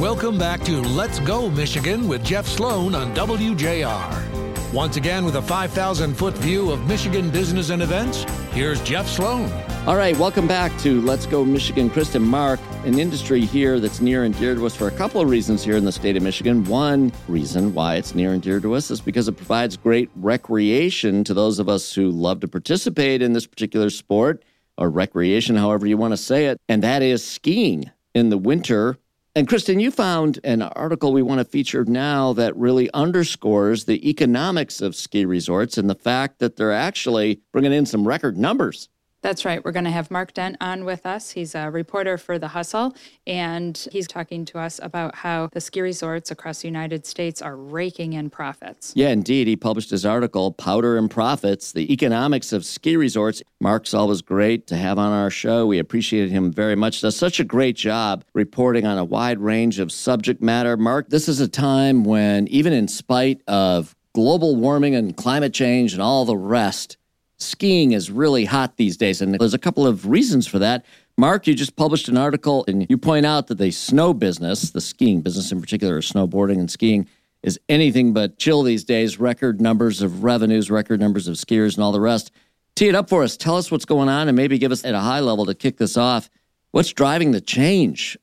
Welcome back to Let's Go Michigan with Jeff Sloan on WJR. Once again, with a 5,000 foot view of Michigan business and events, here's Jeff Sloan. All right, welcome back to Let's Go Michigan. Kristen Mark, an industry here that's near and dear to us for a couple of reasons here in the state of Michigan. One reason why it's near and dear to us is because it provides great recreation to those of us who love to participate in this particular sport or recreation, however you want to say it, and that is skiing in the winter and Kristen, you found an article we want to feature now that really underscores the economics of ski resorts and the fact that they're actually bringing in some record numbers. That's right. We're going to have Mark Dent on with us. He's a reporter for The Hustle, and he's talking to us about how the ski resorts across the United States are raking in profits. Yeah, indeed. He published his article, Powder and Profits The Economics of Ski Resorts. Mark's always great to have on our show. We appreciate him very much. Does such a great job reporting on a wide range of subject matter. Mark, this is a time when, even in spite of global warming and climate change and all the rest, skiing is really hot these days. And there's a couple of reasons for that. Mark, you just published an article and you point out that the snow business, the skiing business in particular, or snowboarding and skiing, is anything but chill these days. Record numbers of revenues, record numbers of skiers, and all the rest. Tee it up for us. Tell us what's going on and maybe give us at a high level to kick this off. What's driving the change?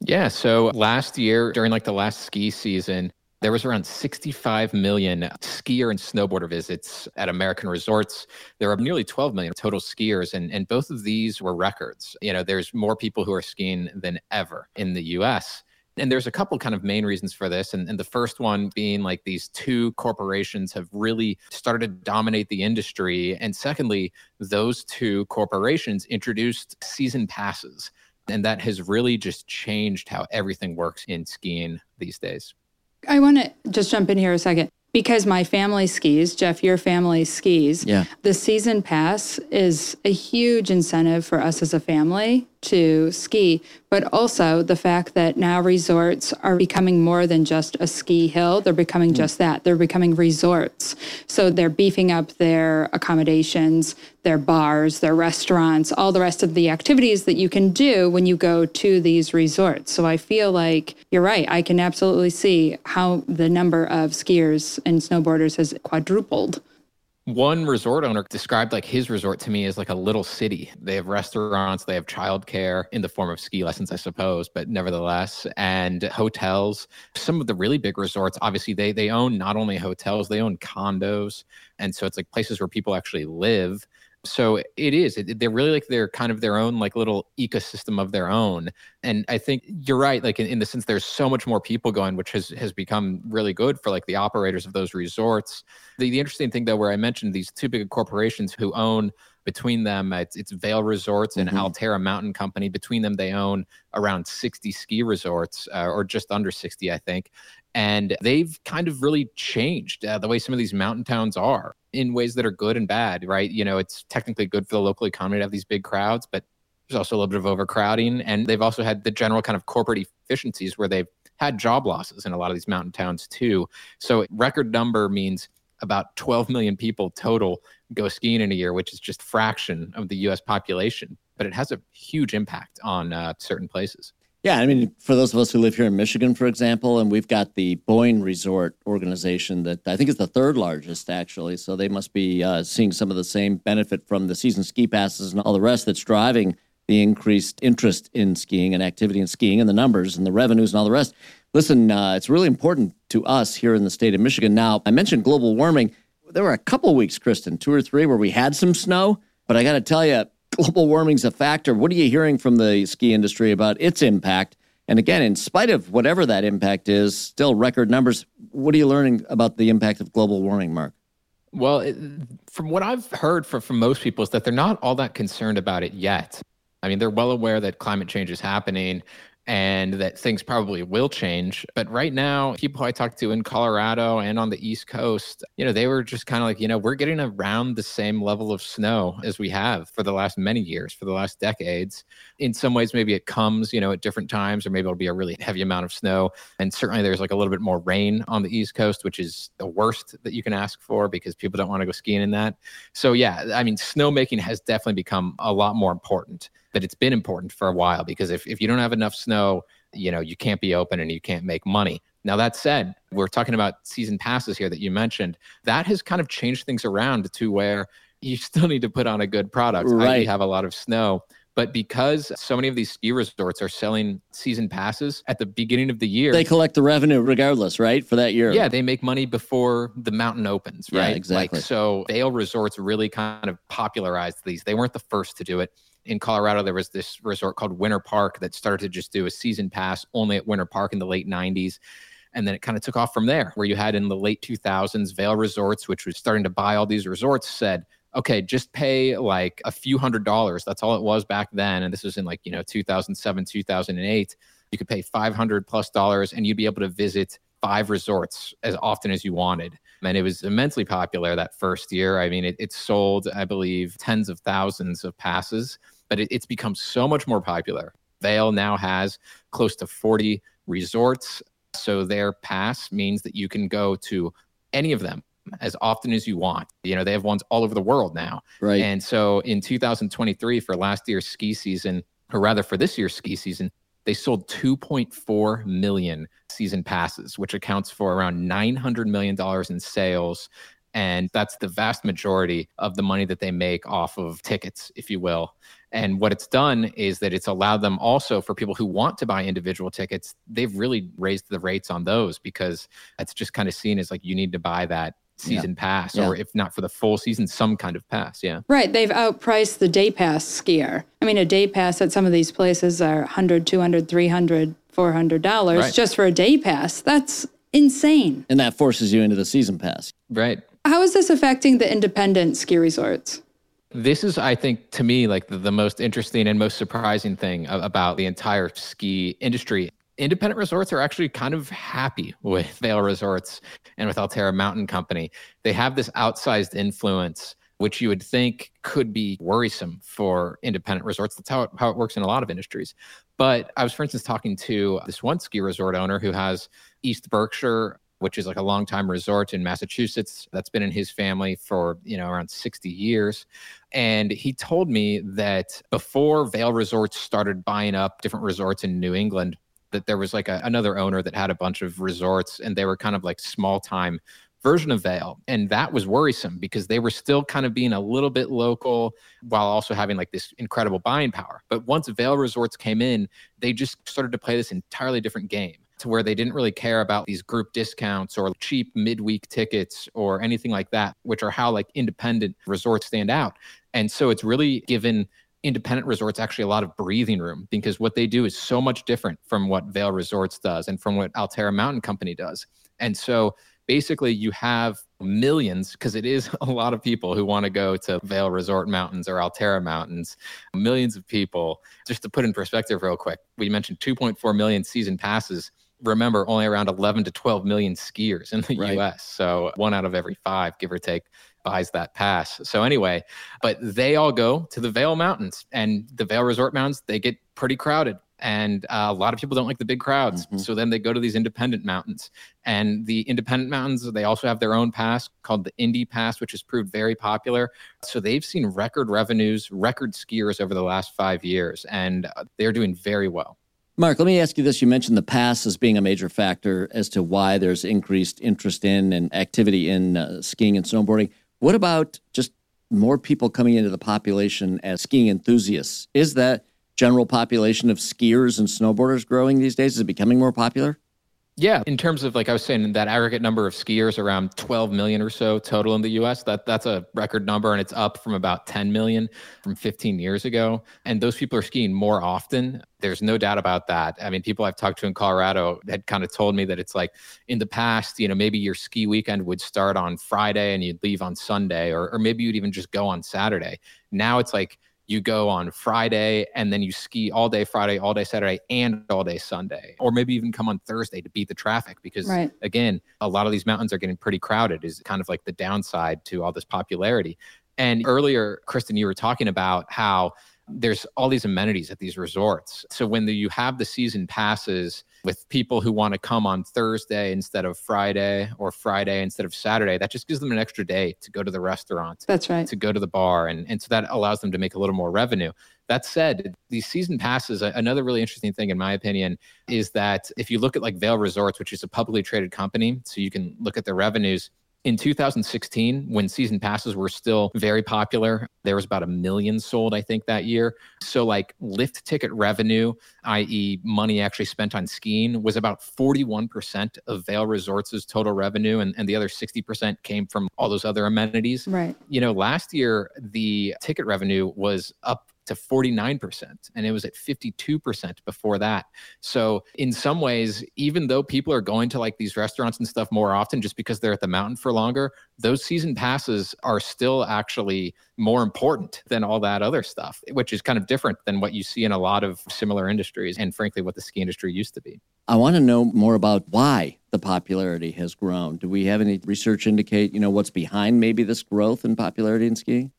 Yeah. So last year, during like the last ski season, there was around 65 million skier and snowboarder visits at American resorts. There are nearly 12 million total skiers, and, and both of these were records. You know, there's more people who are skiing than ever in the US. And there's a couple kind of main reasons for this. And, and the first one being like these two corporations have really started to dominate the industry. And secondly, those two corporations introduced season passes. And that has really just changed how everything works in skiing these days. I want to just jump in here a second because my family skis, Jeff, your family skis. Yeah. The season pass is a huge incentive for us as a family to ski, but also the fact that now resorts are becoming more than just a ski hill. They're becoming mm. just that. They're becoming resorts. So they're beefing up their accommodations, their bars, their restaurants, all the rest of the activities that you can do when you go to these resorts. So I feel like you're right. I can absolutely see how the number of skiers and snowboarders has quadrupled one resort owner described like his resort to me as like a little city. They have restaurants, they have childcare in the form of ski lessons, I suppose, but nevertheless, and hotels. Some of the really big resorts, obviously, they they own not only hotels, they own condos, and so it's like places where people actually live so it is it, they're really like they're kind of their own like little ecosystem of their own. And i think you're right like in, in, the sense there's so much more people going which has has become really good for like the operators of those resorts. The, the interesting thing though where i mentioned these two big corporations who own between them it's, it's vail resorts and mm-hmm. alterra mountain company. Between them they own around 60 ski resorts uh, or just under 60 i think. And they've kind of really changed uh, the way some of these mountain towns are in ways that are good and bad, right? You know, it's technically good for the local economy to have these big crowds, but there's also a little bit of overcrowding. And they've also had the general kind of corporate efficiencies where they've had job losses in a lot of these mountain towns too. So record number means about 12 million people total go skiing in a year, which is just fraction of the U.S. population. But it has a huge impact on uh, certain places. Yeah, I mean, for those of us who live here in Michigan, for example, and we've got the Boyne Resort organization that I think is the third largest, actually. So they must be uh, seeing some of the same benefit from the season ski passes and all the rest that's driving the increased interest in skiing and activity in skiing and the numbers and the revenues and all the rest. Listen, uh, it's really important to us here in the state of Michigan. Now, I mentioned global warming. There were a couple weeks, Kristen, two or three, where we had some snow. But I got to tell you, global warming's a factor. What are you hearing from the ski industry about its impact? And again, in spite of whatever that impact is, still record numbers. What are you learning about the impact of global warming, Mark? Well, it, from what I've heard from, from most people is that they're not all that concerned about it yet. I mean, they're well aware that climate change is happening and that things probably will change. But right now, people I talked to in Colorado and on the East Coast, you know, they were just kind of like, you know, we're getting around the same level of snow as we have for the last many years, for the last decades. In some ways, maybe it comes, you know, at different times, or maybe it'll be a really heavy amount of snow. And certainly there's like a little bit more rain on the East Coast, which is the worst that you can ask for because people don't want to go skiing in that. So, yeah, I mean, snowmaking has definitely become a lot more important but it's been important for a while because if, if you don't have enough snow, you know, you can't be open and you can't make money. Now, that said, we're talking about season passes here that you mentioned. That has kind of changed things around to where you still need to put on a good product. Right. You have a lot of snow. But because so many of these ski resorts are selling season passes at the beginning of the year, They collect the revenue regardless, right? For that year. yeah, they make money before the mountain opens, Yeah, right? exactly. Like, so Vail Resorts really kind of popularized these. They weren't the first to do it. In Colorado, there was this resort called Winter Park that started to just do a season pass only at Winter Park in the late 90s. And then it kind of took off from there, where you had in the late 2000s, Vail Resorts, which was starting to buy all these resorts, said, okay, just pay like a few hundred dollars. That's all it was back then. And this was in like, you know, 2007, 2008. You could pay 500 plus dollars and you'd be able to visit five resorts as often as you wanted. And it was immensely popular that first year. I mean, it, it sold, I believe, tens of thousands of passes, but it, it's become so much more popular. Vail now has close to 40 resorts. So their pass means that you can go to any of them as often as you want. You know, they have ones all over the world now. Right. And so in 2023, for last year's ski season, or rather for this year's ski season, they sold 2.4 million season passes, which accounts for around $900 million in sales. And that's the vast majority of the money that they make off of tickets, if you will. And what it's done is that it's allowed them also for people who want to buy individual tickets, they've really raised the rates on those because it's just kind of seen as like you need to buy that season pass, Yeah. or if not for the full season, some kind of pass. Yeah. Right. They've outpriced the day pass skier. I mean, a day pass at some of these places are 100, 200, 300, 400 dollars Right. just for a day pass. That's insane. and that forces you into the season pass. Right. How is this affecting the independent ski resorts? This is, I think, to me, like the, the most interesting and most surprising thing about the entire ski industry. Independent resorts are actually kind of happy with Vail Resorts and with Alterra Mountain Company. They have this outsized influence, which you would think could be worrisome for independent resorts. That's how it, how it works in a lot of industries. But I was, for instance, talking to this one ski resort owner who has East Berkshire which is like a longtime resort in Massachusetts that's been in his family for, you know, around 60 years. And he told me that before Vail Resorts started buying up different resorts in New England, that there was like a, another owner that had a bunch of resorts and they were kind of like small time version of Vail. And that was worrisome because they were still kind of being a little bit local while also having like this incredible buying power. But once Vail Resorts came in, they just started to play this entirely different game to where they didn't really care about these group discounts or cheap midweek tickets or anything like that, which are how like independent resorts stand out. And so it's really given independent resorts actually a lot of breathing room because what they do is so much different from what Vail Resorts does and from what Alterra Mountain Company does. And so basically you have millions because it is a lot of people who want to go to Vail Resort Mountains or Alterra Mountains, millions of people. Just to put in perspective real quick, we mentioned 2.4 million season passes remember only around 11 to 12 million skiers in the Right. US. So one out of every five, give or take, buys that pass. So anyway, but they all go to the Vail Mountains and the Vail Resort Mountains, they get pretty crowded. And uh, a lot of people don't like the big crowds. Mhm. So then they go to these independent mountains. And the independent mountains, they also have their own pass called the Indy Pass, which has proved very popular. So they've seen record revenues, record skiers over the last five years, and uh, they're doing very well. Mark, let me ask you this. You mentioned the pass as being a major factor as to why there's increased interest in and activity in uh, skiing and snowboarding. What about just more people coming into the population as skiing enthusiasts? Is that general population of skiers and snowboarders growing these days? Is it becoming more popular? Yeah, in terms of like I was saying, that aggregate number of skiers around 12 million or so total in the U.S. That that's a record number, and it's up from about 10 million from 15 years ago. And those people are skiing more often. There's no doubt about that. I mean, people I've talked to in Colorado had kind of told me that it's like in the past, you know, maybe your ski weekend would start on Friday and you'd leave on Sunday, or or maybe you'd even just go on Saturday. Now it's like you go on Friday and then you ski all day Friday, all day Saturday, and all day Sunday, or maybe even come on Thursday to beat the traffic because Right. again, a lot of these mountains are getting pretty crowded, is kind of like the downside to all this popularity. And earlier, Kristen, you were talking about how there's all these amenities at these resorts. So when the, you have the season passes with people who want to come on Thursday instead of Friday or Friday instead of Saturday, that just gives them an extra day to go to the restaurant. That's right. To go to the bar. And, and so that allows them to make a little more revenue. That said, these season passes, another really interesting thing, in my opinion, is that if you look at like Vail Resorts, which is a publicly traded company, so you can look at their revenues, in 2016, when season passes were still very popular, there was about a million sold, I think, that year. So, like lift ticket revenue, i.e., money actually spent on skiing, was about 41% of Vail Resorts' total revenue, and, and the other 60% came from all those other amenities. Right. You know, last year, the ticket revenue was up to 49%, and it was at 52% before that. So, in some ways, even though people are going to like these restaurants and stuff more often just because they're at the mountain for longer, those season passes are still actually more important than all that other stuff, which is kind of different than what you see in a lot of similar industries and, frankly, what the ski industry used to be. I want to know more about why the popularity has grown. Do we have any research indicate, you know, what's behind maybe this growth in popularity in skiing?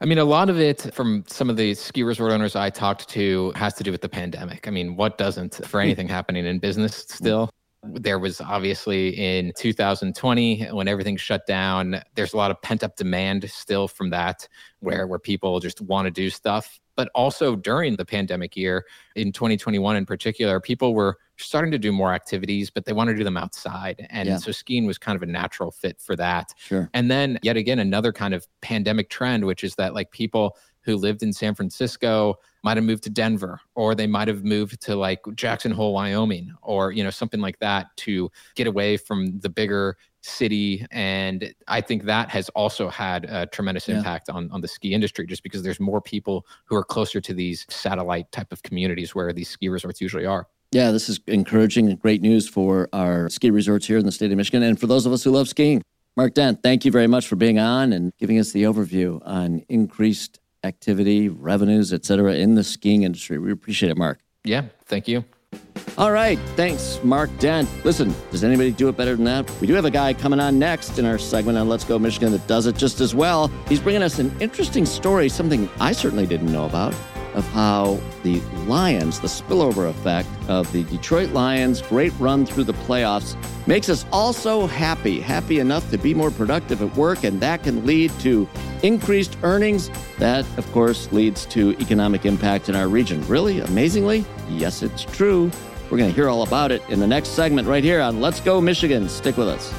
I mean, a lot of it from some of the ski resort owners I talked to has to do with the pandemic. I mean, what doesn't for hmm. anything happening in business still? There was obviously in 2020 when everything shut down, there's a lot of pent up demand still from that where where people just want to do stuff but also during the pandemic year in 2021 in particular, people were starting to do more activities, but they wanted to do them outside. And yeah. so skiing was kind of a natural fit for that. Sure. And then yet again, another kind of pandemic trend, which is that like people who lived in San Francisco might have moved to Denver or they might have moved to like Jackson Hole, Wyoming or you know something like that to get away from the bigger city and I think that has also had a tremendous yeah. impact on on the ski industry just because there's more people who are closer to these satellite type of communities where these ski resorts usually are. Yeah, this is encouraging and great news for our ski resorts here in the state of Michigan and for those of us who love skiing. Mark Dent, thank you very much for being on and giving us the overview on increased activity, revenues, et cetera, in the skiing industry. We appreciate it, Mark. Yeah, thank you. All right. Thanks, Mark Dent. Listen, does anybody do it better than that? We do have a guy coming on next in our segment on Let's Go Michigan that does it just as well. He's bringing us an interesting story, something I certainly didn't know about of how the Lions, the spillover effect of the Detroit Lions' great run through the playoffs, makes us all so happy, happy enough to be more productive at work, and that can lead to increased earnings. That, of course, leads to economic impact in our region. Really? Amazingly? Yes, it's true. We're going to hear all about it in the next segment right here on Let's Go Michigan. Stick with us.